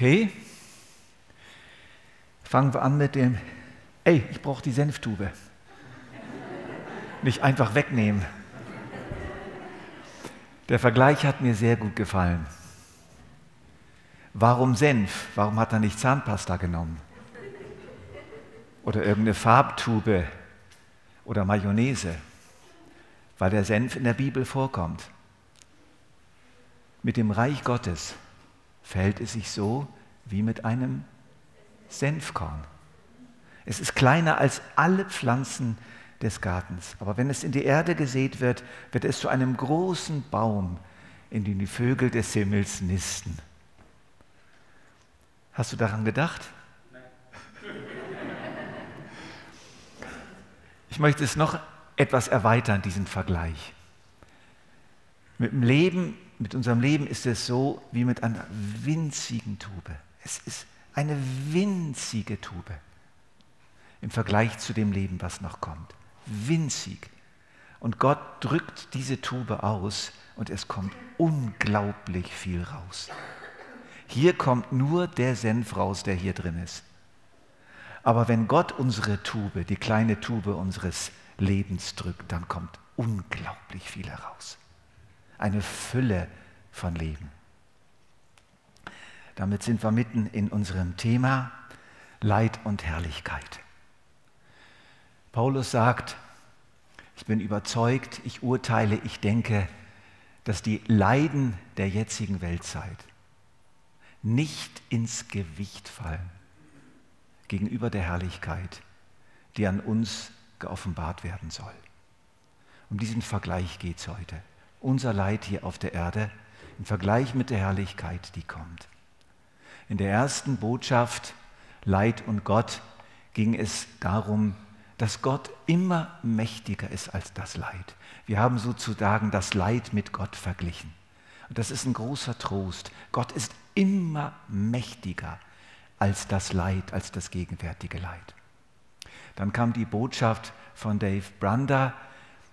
Okay. Fangen wir an mit dem, ey, ich brauche die Senftube. Nicht einfach wegnehmen. Der Vergleich hat mir sehr gut gefallen. Warum Senf? Warum hat er nicht Zahnpasta genommen? Oder irgendeine Farbtube oder Mayonnaise? Weil der Senf in der Bibel vorkommt. Mit dem Reich Gottes verhält es sich so wie mit einem Senfkorn. Es ist kleiner als alle Pflanzen des Gartens. Aber wenn es in die Erde gesät wird, wird es zu einem großen Baum, in dem die Vögel des Himmels nisten. Hast du daran gedacht? Nein. Ich möchte es noch etwas erweitern, diesen Vergleich. Mit dem Leben mit unserem Leben ist es so wie mit einer winzigen Tube. Es ist eine winzige Tube im Vergleich zu dem Leben, was noch kommt. Winzig. Und Gott drückt diese Tube aus und es kommt unglaublich viel raus. Hier kommt nur der Senf raus, der hier drin ist. Aber wenn Gott unsere Tube, die kleine Tube unseres Lebens drückt, dann kommt unglaublich viel heraus eine Fülle von Leben. Damit sind wir mitten in unserem Thema Leid und Herrlichkeit. Paulus sagt, ich bin überzeugt, ich urteile, ich denke, dass die Leiden der jetzigen Weltzeit nicht ins Gewicht fallen gegenüber der Herrlichkeit, die an uns geoffenbart werden soll. Um diesen Vergleich geht es heute unser Leid hier auf der Erde im Vergleich mit der Herrlichkeit, die kommt. In der ersten Botschaft Leid und Gott ging es darum, dass Gott immer mächtiger ist als das Leid. Wir haben sozusagen das Leid mit Gott verglichen. Und das ist ein großer Trost. Gott ist immer mächtiger als das Leid, als das gegenwärtige Leid. Dann kam die Botschaft von Dave Brander,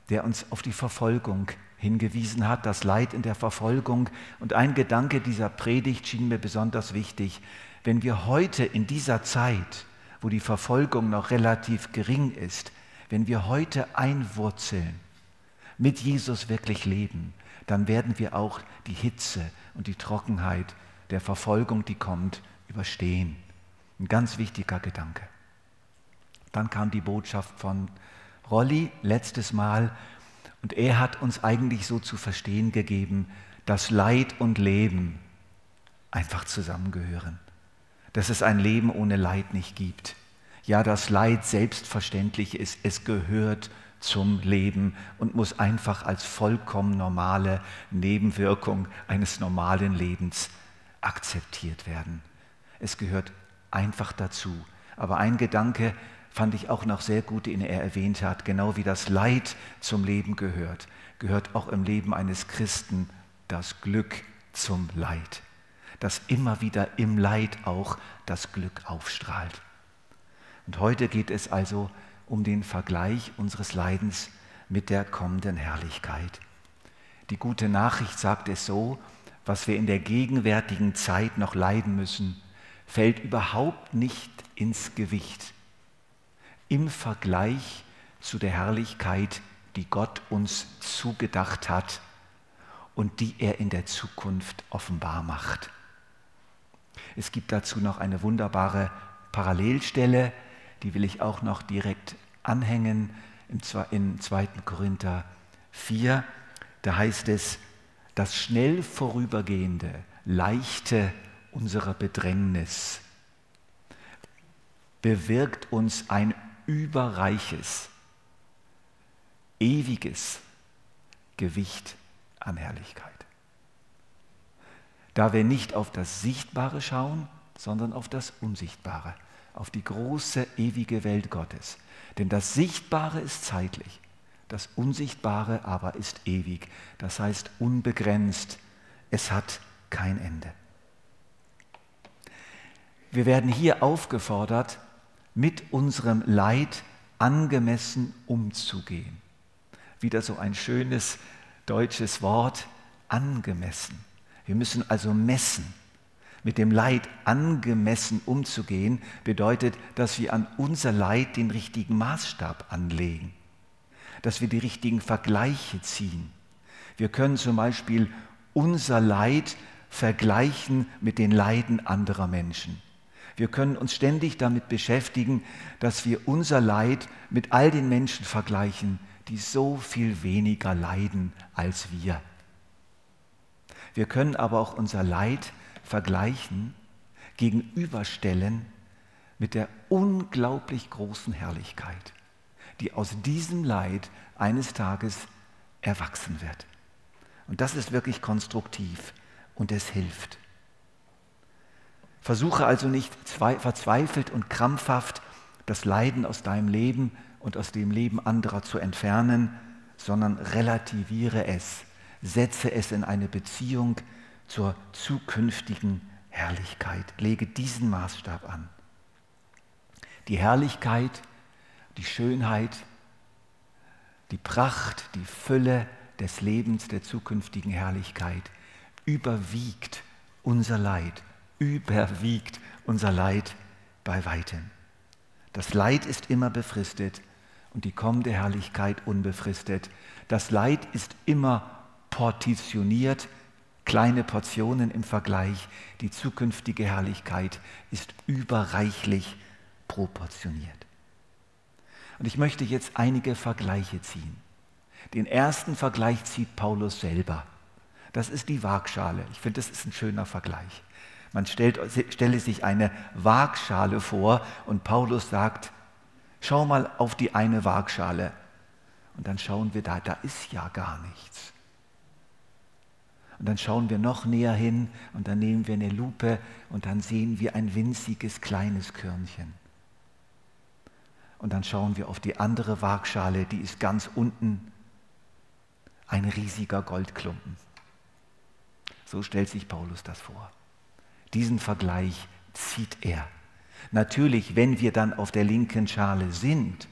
der uns auf die Verfolgung hingewiesen hat, das Leid in der Verfolgung. Und ein Gedanke dieser Predigt schien mir besonders wichtig. Wenn wir heute in dieser Zeit, wo die Verfolgung noch relativ gering ist, wenn wir heute einwurzeln, mit Jesus wirklich leben, dann werden wir auch die Hitze und die Trockenheit der Verfolgung, die kommt, überstehen. Ein ganz wichtiger Gedanke. Dann kam die Botschaft von Rolli letztes Mal und er hat uns eigentlich so zu verstehen gegeben, dass Leid und Leben einfach zusammengehören. Dass es ein Leben ohne Leid nicht gibt. Ja, dass Leid selbstverständlich ist. Es gehört zum Leben und muss einfach als vollkommen normale Nebenwirkung eines normalen Lebens akzeptiert werden. Es gehört einfach dazu. Aber ein Gedanke, fand ich auch noch sehr gut, den er erwähnt hat, genau wie das Leid zum Leben gehört, gehört auch im Leben eines Christen das Glück zum Leid, dass immer wieder im Leid auch das Glück aufstrahlt. Und heute geht es also um den Vergleich unseres Leidens mit der kommenden Herrlichkeit. Die gute Nachricht sagt es so, was wir in der gegenwärtigen Zeit noch leiden müssen, fällt überhaupt nicht ins Gewicht im Vergleich zu der Herrlichkeit, die Gott uns zugedacht hat und die er in der Zukunft offenbar macht. Es gibt dazu noch eine wunderbare Parallelstelle, die will ich auch noch direkt anhängen, in 2. Korinther 4. Da heißt es, das schnell vorübergehende, leichte unserer Bedrängnis bewirkt uns ein überreiches, ewiges Gewicht an Herrlichkeit. Da wir nicht auf das Sichtbare schauen, sondern auf das Unsichtbare, auf die große, ewige Welt Gottes. Denn das Sichtbare ist zeitlich, das Unsichtbare aber ist ewig, das heißt unbegrenzt, es hat kein Ende. Wir werden hier aufgefordert, mit unserem Leid angemessen umzugehen. Wieder so ein schönes deutsches Wort, angemessen. Wir müssen also messen. mit dem Leid angemessen umzugehen, bedeutet, dass wir an unser Leid den richtigen Maßstab anlegen, dass wir die richtigen Vergleiche ziehen. Wir können zum Beispiel unser Leid vergleichen mit den Leiden anderer Menschen. Wir können uns ständig damit beschäftigen, dass wir unser Leid mit all den Menschen vergleichen, die so viel weniger leiden als wir. Wir können aber auch unser Leid vergleichen, gegenüberstellen mit der unglaublich großen Herrlichkeit, die aus diesem Leid eines Tages erwachsen wird. Und das ist wirklich konstruktiv und es hilft. Versuche also nicht verzweifelt und krampfhaft das Leiden aus deinem Leben und aus dem Leben anderer zu entfernen, sondern relativiere es, setze es in eine Beziehung zur zukünftigen Herrlichkeit. Lege diesen Maßstab an. Die Herrlichkeit, die Schönheit, die Pracht, die Fülle des Lebens der zukünftigen Herrlichkeit überwiegt unser Leid, überwiegt unser Leid bei weitem. Das Leid ist immer befristet und die kommende Herrlichkeit unbefristet. Das Leid ist immer portioniert kleine Portionen im Vergleich. Die zukünftige Herrlichkeit ist überreichlich proportioniert. Und ich möchte jetzt einige Vergleiche ziehen. Den ersten Vergleich zieht Paulus selber. Das ist die Waagschale. Ich finde, das ist ein schöner Vergleich. Man stellt, stelle sich eine Waagschale vor und Paulus sagt, schau mal auf die eine Waagschale. Und dann schauen wir da, da ist ja gar nichts. Und dann schauen wir noch näher hin und dann nehmen wir eine Lupe und dann sehen wir ein winziges kleines Körnchen. Und dann schauen wir auf die andere Waagschale, die ist ganz unten, ein riesiger Goldklumpen. So stellt sich Paulus das vor. Diesen Vergleich zieht er. Natürlich, wenn wir dann auf der linken Schale sind,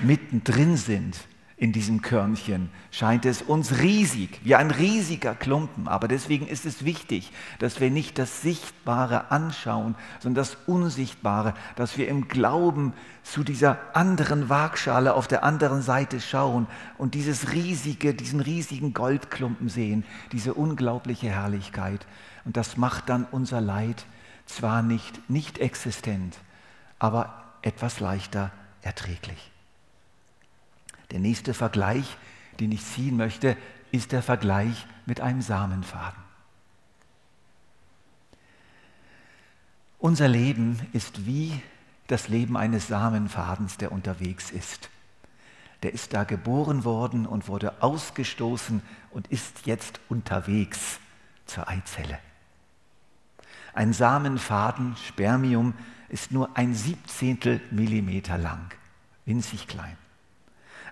mittendrin sind, in diesem Körnchen scheint es uns riesig, wie ein riesiger Klumpen. Aber deswegen ist es wichtig, dass wir nicht das Sichtbare anschauen, sondern das Unsichtbare, dass wir im Glauben zu dieser anderen Waagschale auf der anderen Seite schauen und dieses riesige, diesen riesigen Goldklumpen sehen, diese unglaubliche Herrlichkeit. Und das macht dann unser Leid zwar nicht nicht existent, aber etwas leichter erträglich. Der nächste Vergleich, den ich ziehen möchte, ist der Vergleich mit einem Samenfaden. Unser Leben ist wie das Leben eines Samenfadens, der unterwegs ist. Der ist da geboren worden und wurde ausgestoßen und ist jetzt unterwegs zur Eizelle. Ein Samenfaden, Spermium, ist nur ein Siebzehntel Millimeter lang, winzig klein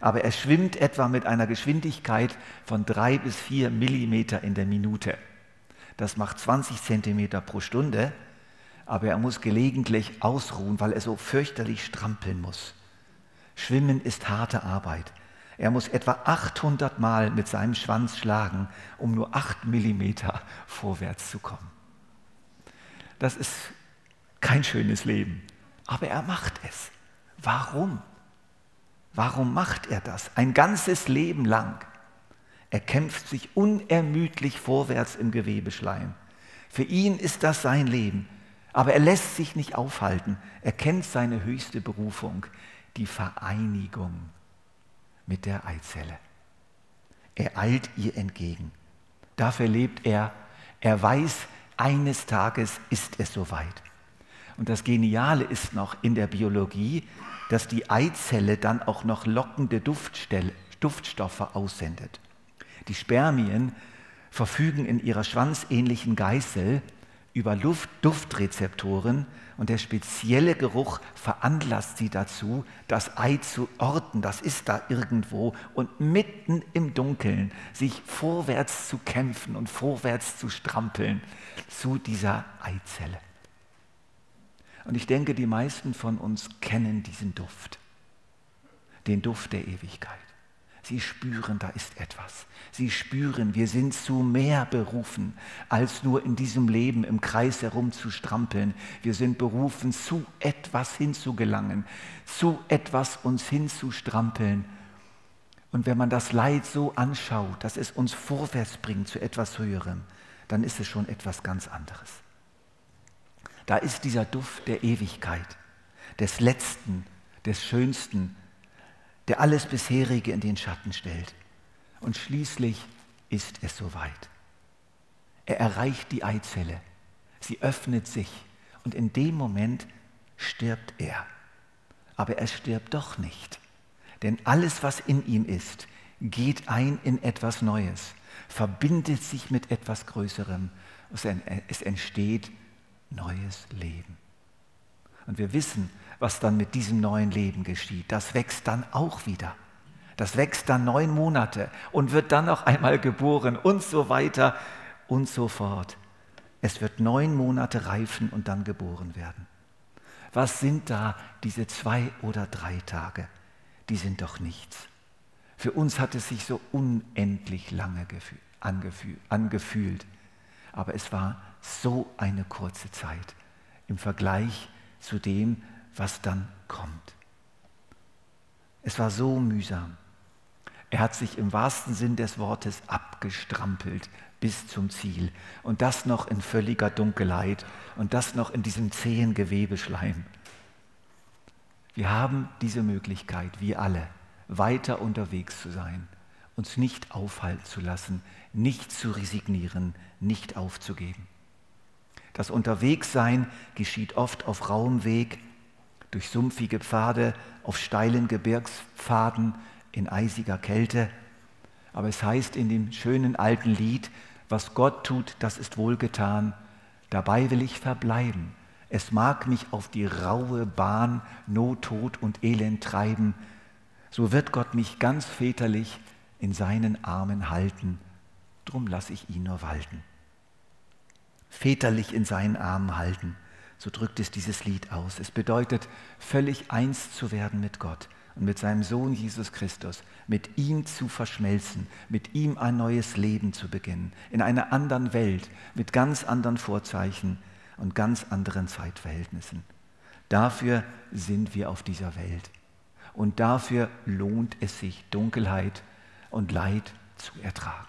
aber er schwimmt etwa mit einer Geschwindigkeit von drei bis vier Millimeter in der Minute. Das macht 20 Zentimeter pro Stunde, aber er muss gelegentlich ausruhen, weil er so fürchterlich strampeln muss. Schwimmen ist harte Arbeit. Er muss etwa 800 Mal mit seinem Schwanz schlagen, um nur 8 Millimeter vorwärts zu kommen. Das ist kein schönes Leben, aber er macht es. Warum? Warum macht er das? Ein ganzes Leben lang. Er kämpft sich unermüdlich vorwärts im Gewebeschleim. Für ihn ist das sein Leben. Aber er lässt sich nicht aufhalten. Er kennt seine höchste Berufung, die Vereinigung mit der Eizelle. Er eilt ihr entgegen. Dafür lebt er. Er weiß, eines Tages ist es soweit. Und das Geniale ist noch in der Biologie, dass die Eizelle dann auch noch lockende Duftstoffe aussendet. Die Spermien verfügen in ihrer schwanzähnlichen Geißel über Luft Duftrezeptoren und der spezielle Geruch veranlasst sie dazu, das Ei zu orten, das ist da irgendwo, und mitten im Dunkeln sich vorwärts zu kämpfen und vorwärts zu strampeln zu dieser Eizelle. Und ich denke, die meisten von uns kennen diesen Duft, den Duft der Ewigkeit. Sie spüren, da ist etwas. Sie spüren, wir sind zu mehr berufen, als nur in diesem Leben im Kreis herumzustrampeln. Wir sind berufen, zu etwas hinzugelangen, zu etwas uns hinzustrampeln. Und wenn man das Leid so anschaut, dass es uns vorwärts bringt zu etwas Höherem, dann ist es schon etwas ganz anderes. Da ist dieser Duft der Ewigkeit, des Letzten, des Schönsten, der alles bisherige in den Schatten stellt. Und schließlich ist es soweit. Er erreicht die Eizelle, sie öffnet sich und in dem Moment stirbt er. Aber er stirbt doch nicht, denn alles, was in ihm ist, geht ein in etwas Neues, verbindet sich mit etwas Größerem. Es entsteht neues Leben. Und wir wissen, was dann mit diesem neuen Leben geschieht. Das wächst dann auch wieder. Das wächst dann neun Monate und wird dann noch einmal geboren und so weiter und so fort. Es wird neun Monate reifen und dann geboren werden. Was sind da diese zwei oder drei Tage? Die sind doch nichts. Für uns hat es sich so unendlich lange angefühlt, aber es war so eine kurze Zeit im Vergleich zu dem, was dann kommt. Es war so mühsam. Er hat sich im wahrsten Sinn des Wortes abgestrampelt bis zum Ziel. Und das noch in völliger Dunkelheit und das noch in diesem zähen Gewebeschleim. Wir haben diese Möglichkeit, wir alle, weiter unterwegs zu sein, uns nicht aufhalten zu lassen, nicht zu resignieren, nicht aufzugeben. Das Unterwegssein geschieht oft auf rauem Weg, durch sumpfige Pfade, auf steilen Gebirgspfaden, in eisiger Kälte. Aber es heißt in dem schönen alten Lied, was Gott tut, das ist wohlgetan, dabei will ich verbleiben. Es mag mich auf die raue Bahn Not, Tod und Elend treiben, so wird Gott mich ganz väterlich in seinen Armen halten, drum lass ich ihn nur walten väterlich in seinen Armen halten. So drückt es dieses Lied aus. Es bedeutet, völlig eins zu werden mit Gott und mit seinem Sohn Jesus Christus, mit ihm zu verschmelzen, mit ihm ein neues Leben zu beginnen, in einer anderen Welt, mit ganz anderen Vorzeichen und ganz anderen Zeitverhältnissen. Dafür sind wir auf dieser Welt. Und dafür lohnt es sich, Dunkelheit und Leid zu ertragen.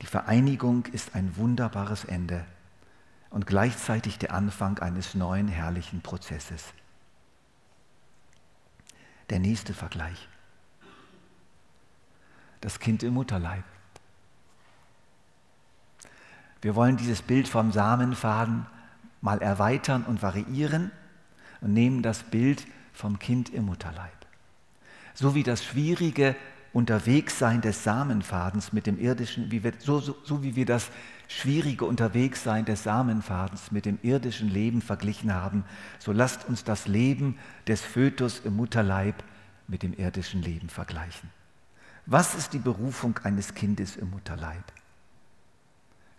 Die Vereinigung ist ein wunderbares Ende und gleichzeitig der Anfang eines neuen herrlichen Prozesses. Der nächste Vergleich. Das Kind im Mutterleib. Wir wollen dieses Bild vom Samenfaden mal erweitern und variieren und nehmen das Bild vom Kind im Mutterleib. So wie das schwierige Unterwegssein des Samenfadens mit dem irdischen, wie wir, so, so, so wie wir das schwierige Unterwegssein des Samenfadens mit dem irdischen Leben verglichen haben, so lasst uns das Leben des Fötus im Mutterleib mit dem irdischen Leben vergleichen. Was ist die Berufung eines Kindes im Mutterleib?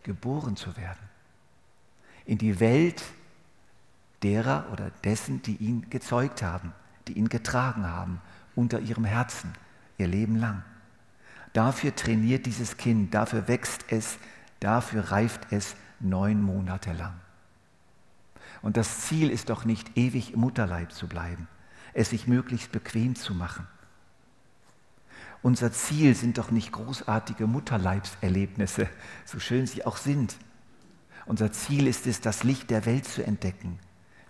Geboren zu werden. In die Welt derer oder dessen, die ihn gezeugt haben, die ihn getragen haben, unter ihrem Herzen ihr Leben lang. Dafür trainiert dieses Kind, dafür wächst es, dafür reift es neun Monate lang. Und das Ziel ist doch nicht ewig im Mutterleib zu bleiben, es sich möglichst bequem zu machen. Unser Ziel sind doch nicht großartige Mutterleibserlebnisse, so schön sie auch sind. Unser Ziel ist es, das Licht der Welt zu entdecken,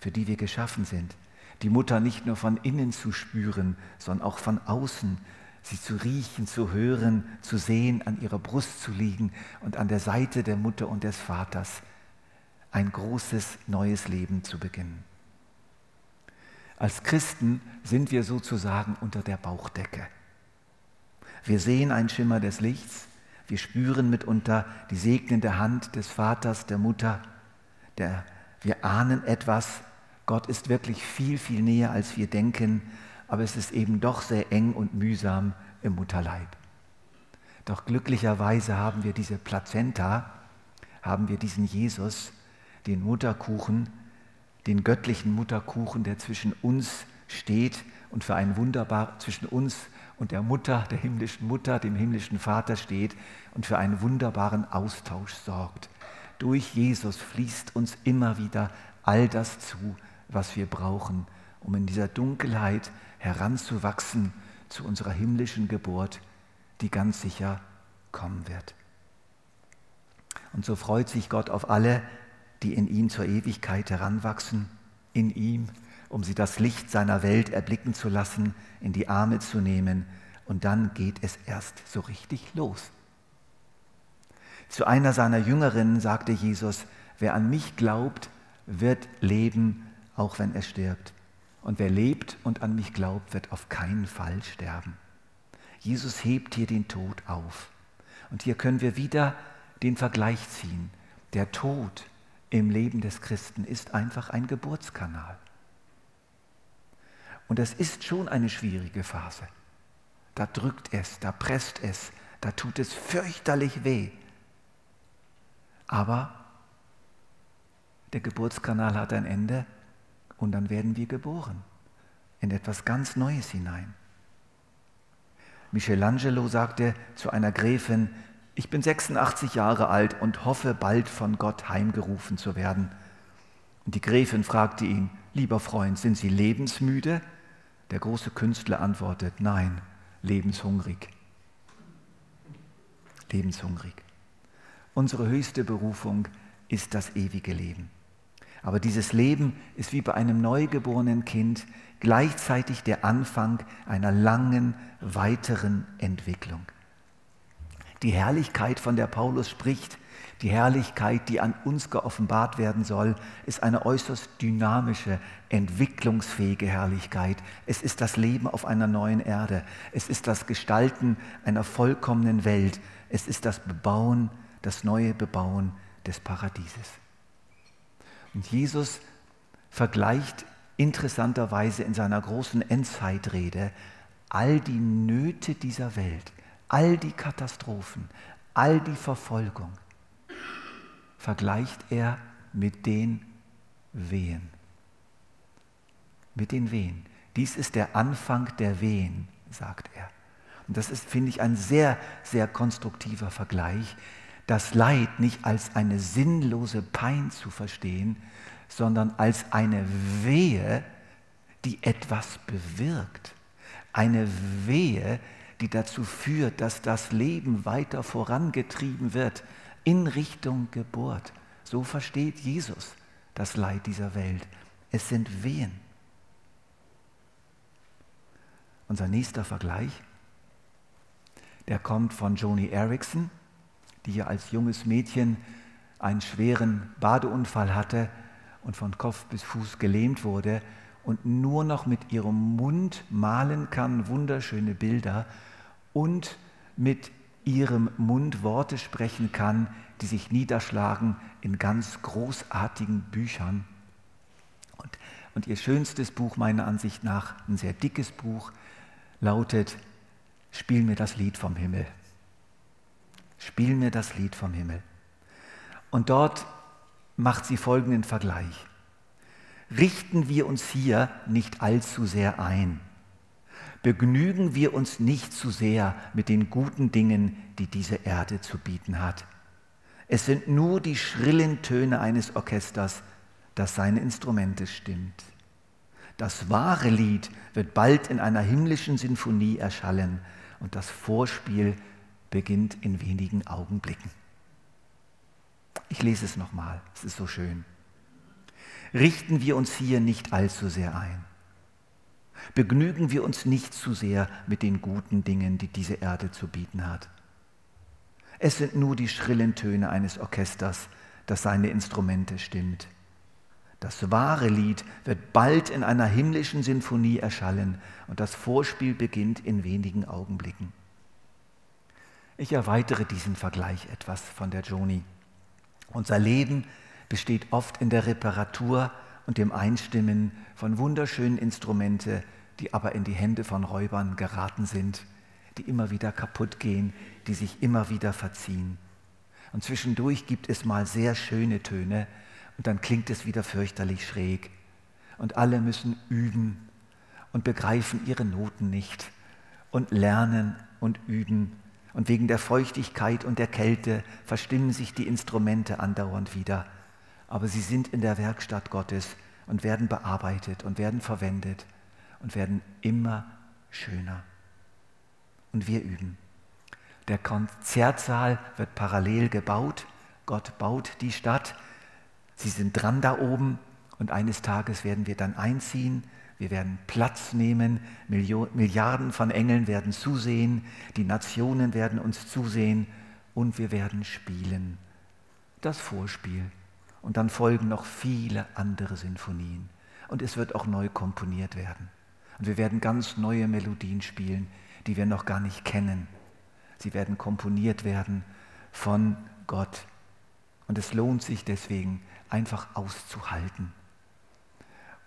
für die wir geschaffen sind. Die Mutter nicht nur von innen zu spüren, sondern auch von außen, sie zu riechen, zu hören, zu sehen, an ihrer Brust zu liegen und an der Seite der Mutter und des Vaters ein großes neues Leben zu beginnen. Als Christen sind wir sozusagen unter der Bauchdecke. Wir sehen einen Schimmer des Lichts, wir spüren mitunter die segnende Hand des Vaters, der Mutter, der, wir ahnen etwas, Gott ist wirklich viel, viel näher, als wir denken aber es ist eben doch sehr eng und mühsam im Mutterleib. Doch glücklicherweise haben wir diese Plazenta, haben wir diesen Jesus, den Mutterkuchen, den göttlichen Mutterkuchen, der zwischen uns steht und für ein wunderbar zwischen uns und der Mutter, der himmlischen Mutter, dem himmlischen Vater steht und für einen wunderbaren Austausch sorgt. Durch Jesus fließt uns immer wieder all das zu, was wir brauchen, um in dieser Dunkelheit heranzuwachsen zu unserer himmlischen Geburt, die ganz sicher kommen wird. Und so freut sich Gott auf alle, die in ihn zur Ewigkeit heranwachsen, in ihm, um sie das Licht seiner Welt erblicken zu lassen, in die Arme zu nehmen, und dann geht es erst so richtig los. Zu einer seiner Jüngerinnen sagte Jesus, wer an mich glaubt, wird leben, auch wenn er stirbt. Und wer lebt und an mich glaubt, wird auf keinen Fall sterben. Jesus hebt hier den Tod auf. Und hier können wir wieder den Vergleich ziehen. Der Tod im Leben des Christen ist einfach ein Geburtskanal. Und das ist schon eine schwierige Phase. Da drückt es, da presst es, da tut es fürchterlich weh. Aber der Geburtskanal hat ein Ende und dann werden wir geboren in etwas ganz Neues hinein. Michelangelo sagte zu einer Gräfin, ich bin 86 Jahre alt und hoffe bald von Gott heimgerufen zu werden. Und die Gräfin fragte ihn, lieber Freund, sind Sie lebensmüde? Der große Künstler antwortet, nein, lebenshungrig. Lebenshungrig. Unsere höchste Berufung ist das ewige Leben. Aber dieses Leben ist wie bei einem neugeborenen Kind gleichzeitig der Anfang einer langen, weiteren Entwicklung. Die Herrlichkeit, von der Paulus spricht, die Herrlichkeit, die an uns geoffenbart werden soll, ist eine äußerst dynamische, entwicklungsfähige Herrlichkeit. Es ist das Leben auf einer neuen Erde. Es ist das Gestalten einer vollkommenen Welt. Es ist das Bebauen, das neue Bebauen des Paradieses. Und Jesus vergleicht interessanterweise in seiner großen Endzeitrede all die Nöte dieser Welt, all die Katastrophen, all die Verfolgung, vergleicht er mit den Wehen. Mit den Wehen. Dies ist der Anfang der Wehen, sagt er. Und das ist, finde ich, ein sehr, sehr konstruktiver Vergleich, das Leid nicht als eine sinnlose Pein zu verstehen, sondern als eine Wehe, die etwas bewirkt. Eine Wehe, die dazu führt, dass das Leben weiter vorangetrieben wird in Richtung Geburt. So versteht Jesus das Leid dieser Welt. Es sind Wehen. Unser nächster Vergleich, der kommt von Joni Erickson die als junges Mädchen einen schweren Badeunfall hatte und von Kopf bis Fuß gelähmt wurde und nur noch mit ihrem Mund malen kann, wunderschöne Bilder und mit ihrem Mund Worte sprechen kann, die sich niederschlagen in ganz großartigen Büchern. Und, und ihr schönstes Buch meiner Ansicht nach, ein sehr dickes Buch, lautet Spiel mir das Lied vom Himmel. Spiel mir das Lied vom Himmel. Und dort macht sie folgenden Vergleich. Richten wir uns hier nicht allzu sehr ein. Begnügen wir uns nicht zu sehr mit den guten Dingen, die diese Erde zu bieten hat. Es sind nur die schrillen Töne eines Orchesters, das seine Instrumente stimmt. Das wahre Lied wird bald in einer himmlischen Sinfonie erschallen und das Vorspiel beginnt in wenigen Augenblicken. Ich lese es nochmal, es ist so schön. Richten wir uns hier nicht allzu sehr ein. Begnügen wir uns nicht zu sehr mit den guten Dingen, die diese Erde zu bieten hat. Es sind nur die schrillen Töne eines Orchesters, das seine Instrumente stimmt. Das wahre Lied wird bald in einer himmlischen Sinfonie erschallen und das Vorspiel beginnt in wenigen Augenblicken. Ich erweitere diesen Vergleich etwas von der Joni. Unser Leben besteht oft in der Reparatur und dem Einstimmen von wunderschönen Instrumente, die aber in die Hände von Räubern geraten sind, die immer wieder kaputt gehen, die sich immer wieder verziehen. Und zwischendurch gibt es mal sehr schöne Töne und dann klingt es wieder fürchterlich schräg. Und alle müssen üben und begreifen ihre Noten nicht und lernen und üben. Und wegen der Feuchtigkeit und der Kälte verstimmen sich die Instrumente andauernd wieder. Aber sie sind in der Werkstatt Gottes und werden bearbeitet und werden verwendet und werden immer schöner. Und wir üben. Der Konzertsaal wird parallel gebaut. Gott baut die Stadt. Sie sind dran da oben und eines Tages werden wir dann einziehen. Wir werden Platz nehmen. Milliarden von Engeln werden zusehen. Die Nationen werden uns zusehen. Und wir werden spielen. Das Vorspiel. Und dann folgen noch viele andere Sinfonien. Und es wird auch neu komponiert werden. Und wir werden ganz neue Melodien spielen, die wir noch gar nicht kennen. Sie werden komponiert werden von Gott. Und es lohnt sich deswegen, einfach auszuhalten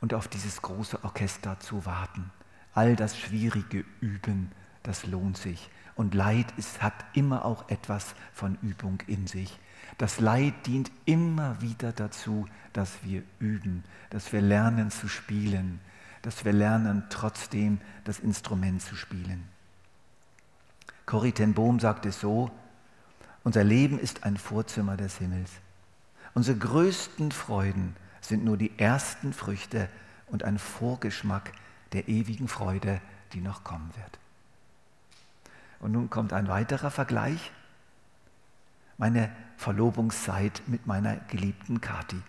und auf dieses große Orchester zu warten. All das schwierige Üben, das lohnt sich. Und Leid ist, hat immer auch etwas von Übung in sich. Das Leid dient immer wieder dazu, dass wir üben, dass wir lernen zu spielen, dass wir lernen trotzdem das Instrument zu spielen. Corrie ten Bohm sagt es so, unser Leben ist ein Vorzimmer des Himmels. Unsere größten Freuden sind nur die ersten Früchte und ein Vorgeschmack der ewigen Freude, die noch kommen wird. Und nun kommt ein weiterer Vergleich. Meine Verlobungszeit mit meiner geliebten Kathi.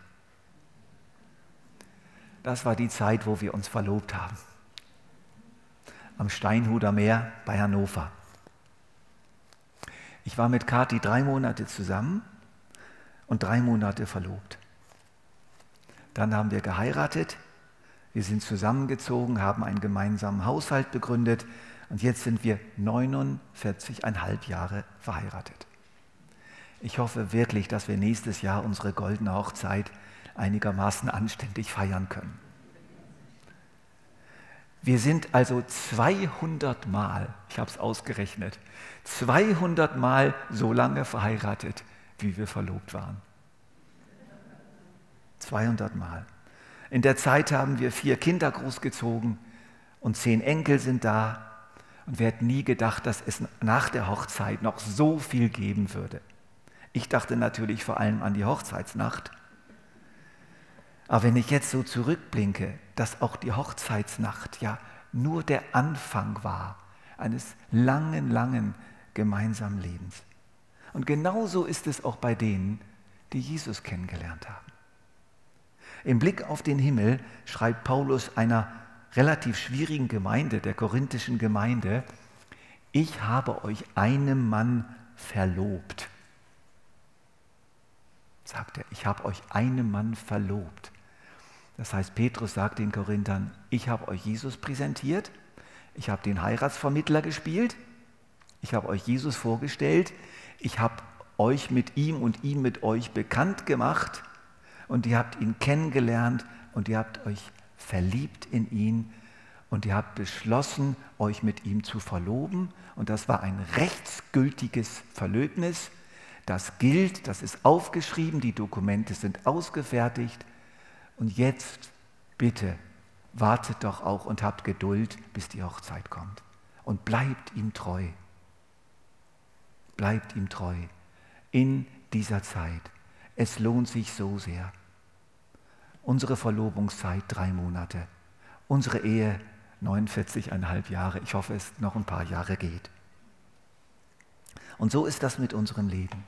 Das war die Zeit, wo wir uns verlobt haben. Am Steinhuder Meer bei Hannover. Ich war mit Kathi drei Monate zusammen und drei Monate verlobt. Dann haben wir geheiratet, wir sind zusammengezogen, haben einen gemeinsamen Haushalt begründet und jetzt sind wir 49,5 Jahre verheiratet. Ich hoffe wirklich, dass wir nächstes Jahr unsere goldene Hochzeit einigermaßen anständig feiern können. Wir sind also 200 Mal, ich habe es ausgerechnet, 200 Mal so lange verheiratet, wie wir verlobt waren. 200 Mal. In der Zeit haben wir vier Kinder großgezogen und zehn Enkel sind da. Und wir hätten nie gedacht, dass es nach der Hochzeit noch so viel geben würde. Ich dachte natürlich vor allem an die Hochzeitsnacht. Aber wenn ich jetzt so zurückblinke, dass auch die Hochzeitsnacht ja nur der Anfang war eines langen, langen gemeinsamen Lebens. Und genauso ist es auch bei denen, die Jesus kennengelernt haben. Im Blick auf den Himmel schreibt Paulus einer relativ schwierigen Gemeinde, der korinthischen Gemeinde, ich habe euch einem Mann verlobt. Sagt er, ich habe euch einem Mann verlobt. Das heißt, Petrus sagt den Korinthern, ich habe euch Jesus präsentiert, ich habe den Heiratsvermittler gespielt, ich habe euch Jesus vorgestellt, ich habe euch mit ihm und ihn mit euch bekannt gemacht und ihr habt ihn kennengelernt und ihr habt euch verliebt in ihn und ihr habt beschlossen, euch mit ihm zu verloben. Und das war ein rechtsgültiges Verlöbnis. Das gilt, das ist aufgeschrieben, die Dokumente sind ausgefertigt. Und jetzt bitte wartet doch auch und habt Geduld, bis die Hochzeit kommt. Und bleibt ihm treu. Bleibt ihm treu in dieser Zeit. Es lohnt sich so sehr. Unsere Verlobungszeit drei Monate. Unsere Ehe 49,5 Jahre. Ich hoffe, es noch ein paar Jahre geht. Und so ist das mit unserem Leben.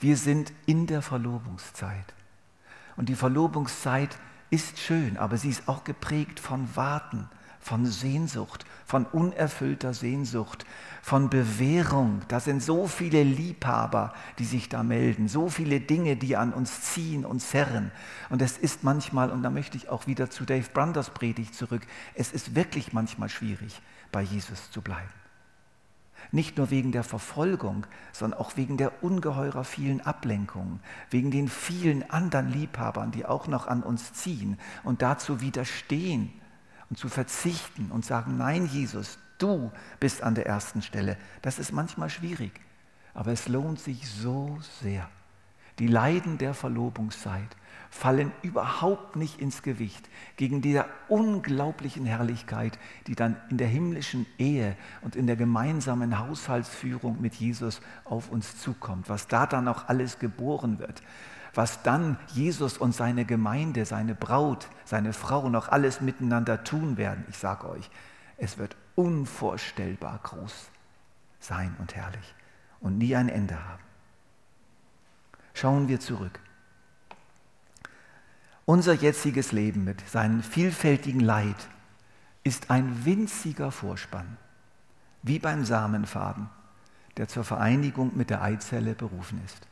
Wir sind in der Verlobungszeit. Und die Verlobungszeit ist schön, aber sie ist auch geprägt von Warten, von Sehnsucht, von unerfüllter Sehnsucht, von Bewährung. Da sind so viele Liebhaber, die sich da melden, so viele Dinge, die an uns ziehen und zerren. Und es ist manchmal, und da möchte ich auch wieder zu Dave Branders Predigt zurück, es ist wirklich manchmal schwierig, bei Jesus zu bleiben. Nicht nur wegen der Verfolgung, sondern auch wegen der ungeheurer vielen Ablenkungen, wegen den vielen anderen Liebhabern, die auch noch an uns ziehen und dazu widerstehen und zu verzichten und sagen, nein Jesus, du bist an der ersten Stelle. Das ist manchmal schwierig, aber es lohnt sich so sehr. Die Leiden der Verlobungszeit fallen überhaupt nicht ins Gewicht gegen dieser unglaublichen Herrlichkeit, die dann in der himmlischen Ehe und in der gemeinsamen Haushaltsführung mit Jesus auf uns zukommt, was da dann auch alles geboren wird, was dann Jesus und seine Gemeinde, seine Braut, seine Frau noch alles miteinander tun werden. Ich sage euch, es wird unvorstellbar groß sein und herrlich und nie ein Ende haben. Schauen wir zurück. Unser jetziges Leben mit seinem vielfältigen Leid ist ein winziger Vorspann, wie beim Samenfaden, der zur Vereinigung mit der Eizelle berufen ist,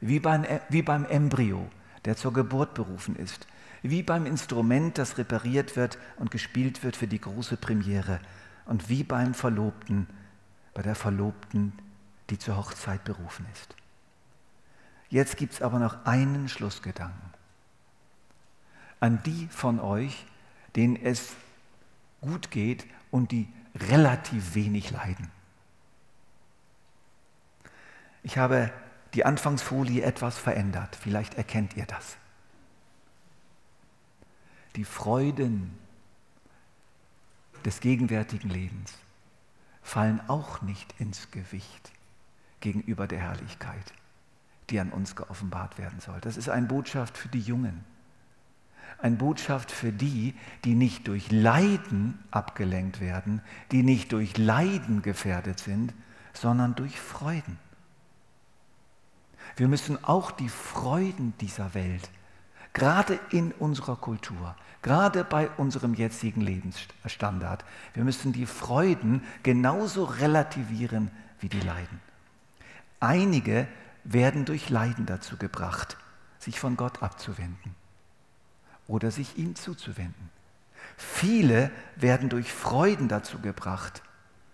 wie beim, wie beim Embryo, der zur Geburt berufen ist, wie beim Instrument, das repariert wird und gespielt wird für die große Premiere und wie beim Verlobten, bei der Verlobten, die zur Hochzeit berufen ist. Jetzt gibt es aber noch einen Schlussgedanken. An die von euch, denen es gut geht und die relativ wenig leiden. Ich habe die Anfangsfolie etwas verändert. Vielleicht erkennt ihr das. Die Freuden des gegenwärtigen Lebens fallen auch nicht ins Gewicht gegenüber der Herrlichkeit, die an uns geoffenbart werden soll. Das ist eine Botschaft für die Jungen. Eine Botschaft für die, die nicht durch Leiden abgelenkt werden, die nicht durch Leiden gefährdet sind, sondern durch Freuden. Wir müssen auch die Freuden dieser Welt, gerade in unserer Kultur, gerade bei unserem jetzigen Lebensstandard, wir müssen die Freuden genauso relativieren wie die Leiden. Einige werden durch Leiden dazu gebracht, sich von Gott abzuwenden oder sich ihm zuzuwenden. Viele werden durch Freuden dazu gebracht,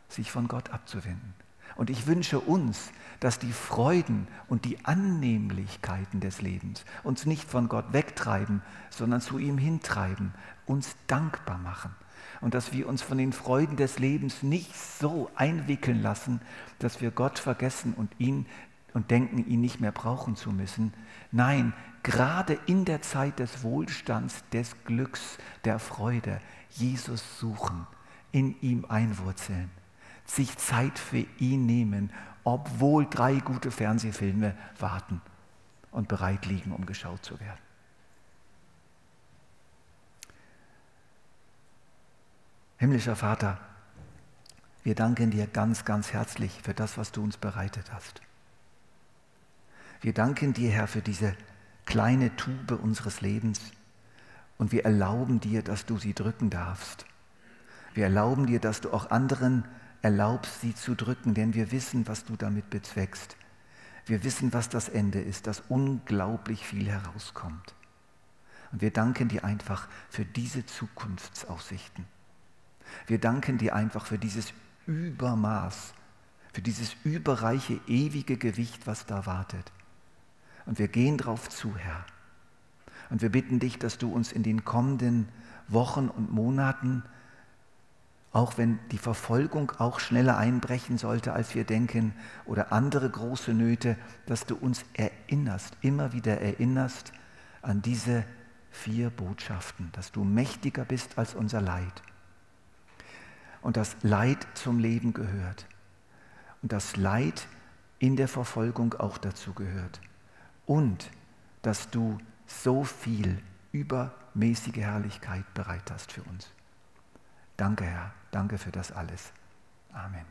sich von Gott abzuwenden. Und ich wünsche uns, dass die Freuden und die Annehmlichkeiten des Lebens uns nicht von Gott wegtreiben, sondern zu ihm hintreiben, uns dankbar machen. Und dass wir uns von den Freuden des Lebens nicht so einwickeln lassen, dass wir Gott vergessen und ihn und denken, ihn nicht mehr brauchen zu müssen. Nein, gerade in der Zeit des Wohlstands, des Glücks, der Freude, Jesus suchen, in ihm einwurzeln, sich Zeit für ihn nehmen, obwohl drei gute Fernsehfilme warten und bereit liegen, um geschaut zu werden. Himmlischer Vater, wir danken dir ganz, ganz herzlich für das, was du uns bereitet hast. Wir danken dir, Herr, für diese kleine Tube unseres Lebens und wir erlauben dir, dass du sie drücken darfst. Wir erlauben dir, dass du auch anderen erlaubst, sie zu drücken, denn wir wissen, was du damit bezweckst. Wir wissen, was das Ende ist, dass unglaublich viel herauskommt. Und wir danken dir einfach für diese Zukunftsaussichten. Wir danken dir einfach für dieses Übermaß, für dieses überreiche, ewige Gewicht, was da wartet. Und wir gehen drauf zu, Herr. Und wir bitten dich, dass du uns in den kommenden Wochen und Monaten, auch wenn die Verfolgung auch schneller einbrechen sollte, als wir denken, oder andere große Nöte, dass du uns erinnerst, immer wieder erinnerst an diese vier Botschaften, dass du mächtiger bist als unser Leid und das Leid zum Leben gehört und das Leid in der Verfolgung auch dazu gehört und dass du so viel übermäßige Herrlichkeit bereit hast für uns. Danke, Herr. Danke für das alles. Amen.